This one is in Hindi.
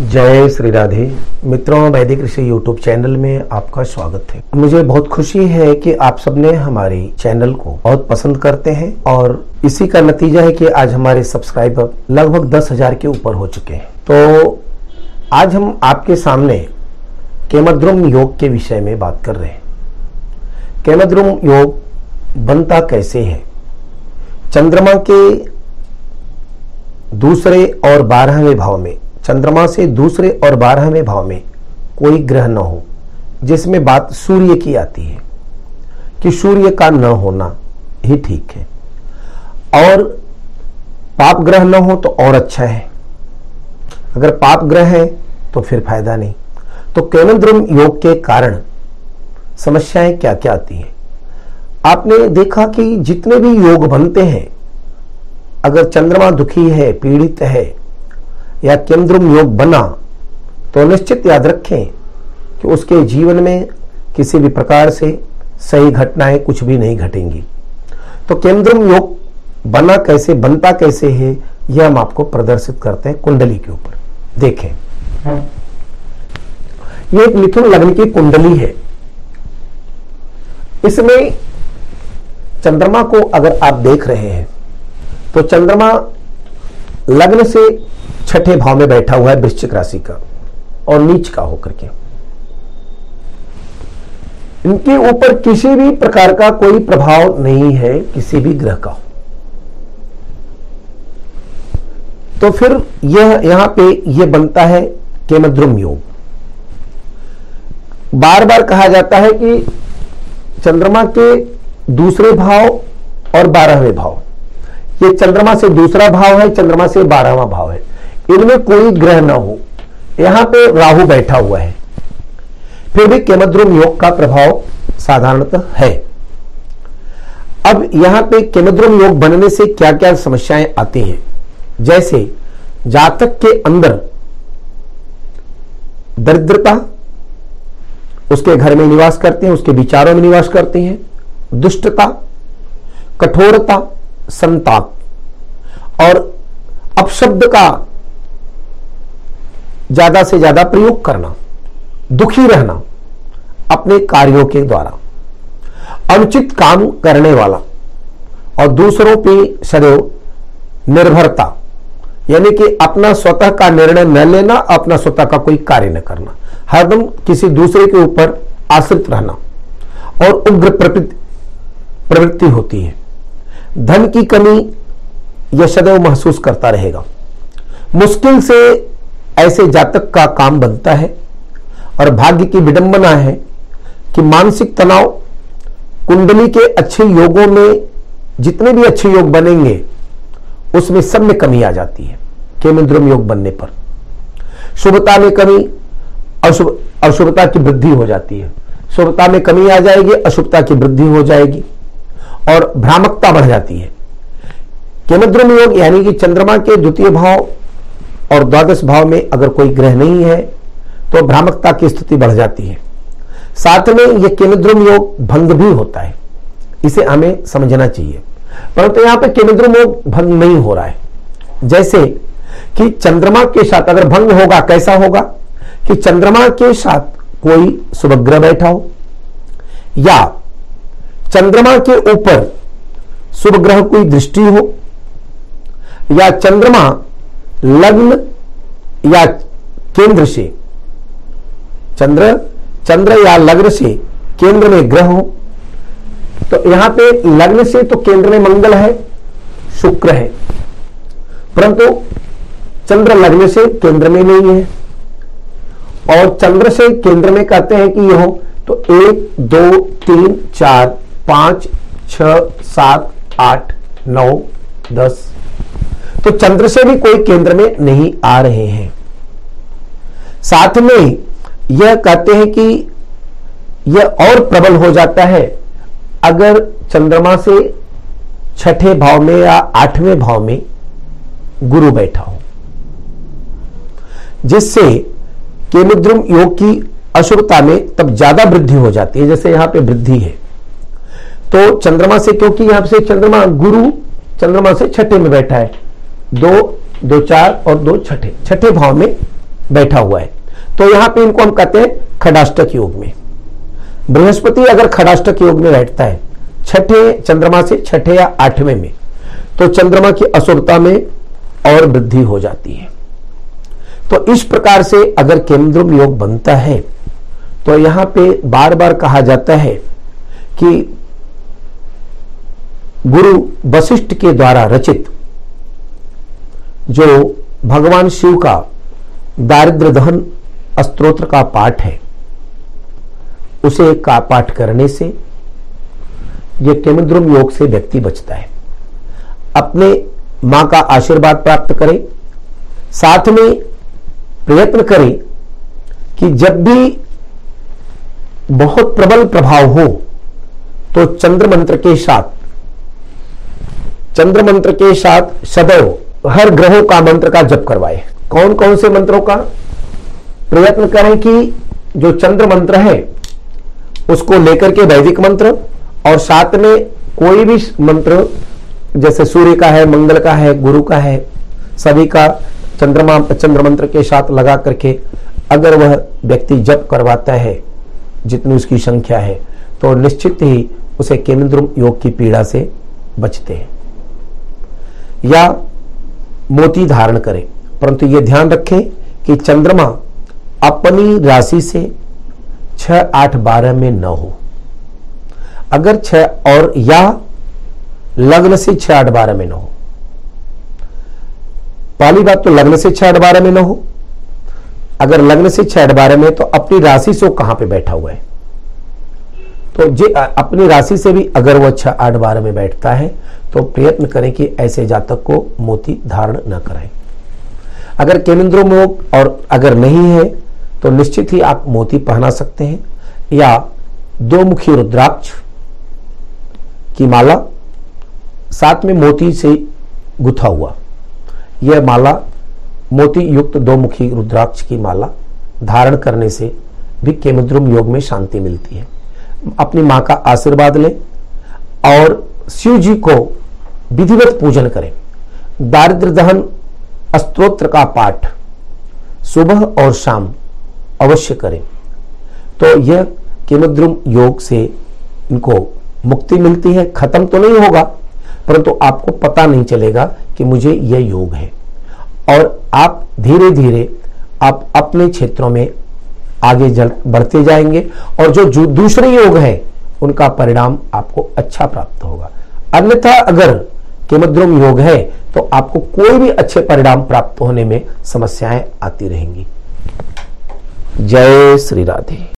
जय श्री राधे। मित्रों, वैदिक ऋषि यूट्यूब चैनल में आपका स्वागत है। मुझे बहुत खुशी है कि आप सबने हमारे चैनल को बहुत पसंद करते हैं और इसी का नतीजा है कि आज हमारे सब्सक्राइबर लगभग दस हज़ार के ऊपर हो चुके हैं। तो आज हम आपके सामने केमद्रुम योग के विषय में बात कर रहे हैं। केमद्रुम योग बनता कैसे है? चंद्रमा के दूसरे और बारहवें भाव में चंद्रमा से दूसरे और बारहवें भाव में कोई ग्रह न हो, जिसमें बात सूर्य की आती है, कि सूर्य का न होना ही ठीक है। और पाप ग्रह न हो तो और अच्छा है। अगर पाप ग्रह है तो फिर फ़ायदा नहीं। तो केवंद्रम योग के कारण समस्याएँ क्या क्या आती हैं? आपने देखा कि जितने भी योग बनते हैं, अगर चंद्रमा दुखी है, पीड़ित है या केंद्रम योग बना तो निश्चित याद रखें कि उसके जीवन में किसी भी प्रकार से सही घटनाएँ कुछ भी नहीं घटेंगी। तो केंद्रम योग बना कैसे, बनता कैसे है, यह हम आपको प्रदर्शित करते हैं कुंडली के ऊपर। देखें। यह एक मिथुन लग्न की कुंडली है। इसमें चंद्रमा को अगर आप देख रहे हैं तो चंद्रमा लग्न से छठे भाव में बैठा हुआ है वृश्चिक राशि का और नीच का होकर के। इनके ऊपर किसी भी प्रकार का कोई प्रभाव नहीं है, किसी भी ग्रह का। तो फिर यह, यहाँ पे यह बनता है केमद्रुम योग। बार बार कहा जाता है कि चंद्रमा के दूसरे भाव और बारहवें भाव। ये चंद्रमा से दूसरा भाव है, चंद्रमा से बारहवा भाव है। इनमें कोई ग्रह न हो। यहाँ पे राहु बैठा हुआ है। फिर भी केमद्रुम योग का प्रभाव साधारणतः है। अब यहाँ पे केमद्रुम योग बनने से क्या क्या समस्याएँ आती हैं? जैसे जातक के अंदर दरिद्रता, उसके घर में निवास करते हैं, उसके विचारों में निवास करते हैं, दुष्टता, कठोरता, संताप और अपशब्द का ज़्यादा से ज़्यादा प्रयोग करना, दुखी रहना अपने कार्यों के द्वारा। अनुचित काम करने वाला और दूसरों पे सदैव निर्भरता, यानी कि अपना स्वतः का निर्णय न लेना, अपना स्वतः का कोई कार्य न करना। हरदम किसी दूसरे के ऊपर आश्रित रहना और उग्र प्रवृत्ति होती है। धन की कमी यह सदैव महसूस करता रहेगा। मुश्किल से ऐसे जातक का काम बनता है और भाग्य की विडंबना है कि मानसिक तनाव कुंडली के अच्छे योगों में जितने भी अच्छे योग बनेंगे, उसमें सब में कमी आ जाती है, केमिंद्रम योग बनने पर। शुभता में कमी, अशुभ, अशुभता की वृद्धि हो जाती है। शुभता में कमी आ जाएगी, अशुभता की वृद्धि हो जाएगी और भ्रामकता बढ़ जाती है। केमद्रुम योग यानी कि चंद्रमा के द्वितीय भाव और द्वादश भाव में अगर कोई ग्रह नहीं है तो भ्रामकता की स्थिति बढ़ जाती है। साथ में यह केमिद्रुम योग भंग भी होता है। इसे हमें समझना चाहिए। परंतु यहाँ पर केमिद्रुम योग भंग नहीं हो रहा है। जैसे कि चंद्रमा के साथ अगर भंग होगा, कैसा होगा? कि चंद्रमा के साथ कोई सुभग्रह बैठा हो, या चंद्रमा के ऊपर शुभ ग्रह कोई दृष्टि हो, या चंद्रमा लग्न या केंद्र से। चंद्र चंद्र या लग्न से केंद्र में ग्रह हो। तो यहाँ पे लग्न से तो केंद्र में मंगल है, शुक्र है। परंतु चंद्र लग्न से केंद्र में नहीं है। और चंद्र से केंद्र में कहते हैं कि यह तो एक, दो, तीन, चार, पाँच, छ, सात, आठ, नौ, दस तो चंद्र से भी कोई केंद्र में नहीं आ रहे हैं। साथ में यह कहते हैं कि यह और प्रबल हो जाता है अगर चंद्रमा से छठे भाव में या आठवें भाव में गुरु बैठा हो। जिससे केमुद्रुम योग की अशुभता में तब ज़्यादा वृद्धि हो जाती है, जैसे यहाँ पे वृद्धि है। तो चंद्रमा से, क्योंकि यहाँ से चंद्रमा गुरु चंद्रमा से छठे में बैठा है दो दो चार और दो छठे छठे भाव में बैठा हुआ है। तो यहाँ पे इनको हम कहते हैं खडाष्टक योग में। बृहस्पति अगर खडाष्टक योग में बैठता है, छठे, चंद्रमा से छठे या आठवें में तो चंद्रमा की असुरता में और वृद्धि हो जाती है। तो इस प्रकार से अगर केंद्रम योग बनता है तो यहाँ पे बार बार कहा जाता है कि गुरु वशिष्ठ के द्वारा रचित जो भगवान शिव का दारिद्र दहन स्त्रोत्र का पाठ है, उसे का पाठ करने से यह केमद्रुम योग से व्यक्ति बचता है। अपने माँ का आशीर्वाद प्राप्त करें, साथ में प्रयत्न करें कि जब भी बहुत प्रबल प्रभाव हो तो चंद्र मंत्र के साथ, चंद्र मंत्र के साथ सदैव हर ग्रहों का मंत्र का जप करवाए। कौन कौन से मंत्रों का? प्रयत्न करें कि जो चंद्र मंत्र है, उसको लेकर के वैदिक मंत्र और साथ में कोई भी मंत्र, जैसे सूर्य का है, मंगल का है, गुरु का है, सभी का चंद्रमा, चंद्र मंत्र के साथ लगा करके अगर वह व्यक्ति जप करवाता है, जितनी उसकी संख्या है तो निश्चित ही उसे केंद्र योग की पीड़ा से बचते हैं। या मोती धारण करें। परंतु यह ध्यान रखें कि चंद्रमा अपनी राशि से छ आठ बारह में न हो। अगर छ और या लग्न से छह आठ बारह में न हो। पहली बात तो लग्न से छह आठ बारह में न हो। अगर लग्न से छह आठ बारह में तो अपनी राशि से वो कहाँ पे बैठा हुआ है? तो जे अपनी राशि से भी अगर वह छह आठ बारह में बैठता है तो प्रयत्न करें कि ऐसे जातक को मोती धारण न करें अगर केंद्रों और अगर नहीं है तो निश्चित ही आप मोती पहना सकते हैं, या दो मुखी रुद्राक्ष की माला, साथ में मोती से गुथा हुआ। यह माला, मोती युक्त दो मुखी रुद्राक्ष की माला धारण करने से भी केमुद्रुम योग में शांति मिलती है। अपनी माँ का आशीर्वाद लें और शिव जी को विधिवत पूजन करें। दारिद्र दहन स्त्रोत्र का पाठ सुबह और शाम अवश्य करें। तो यह केमुद्रुम योग से इनको मुक्ति मिलती है। खत्म तो नहीं होगा, परंतु आपको पता नहीं चलेगा कि मुझे यह योग है। और आप धीरे धीरे आप अपने क्षेत्रों में आगे बढ़ते जाएँगे और जो, दूसरे योग हैं, उनका परिणाम आपको अच्छा प्राप्त होगा। अन्यथा अगर केमद्रुम योग है तो आपको कोई भी अच्छे परिणाम प्राप्त होने में समस्याएँ आती रहेंगी। जय श्री राधे।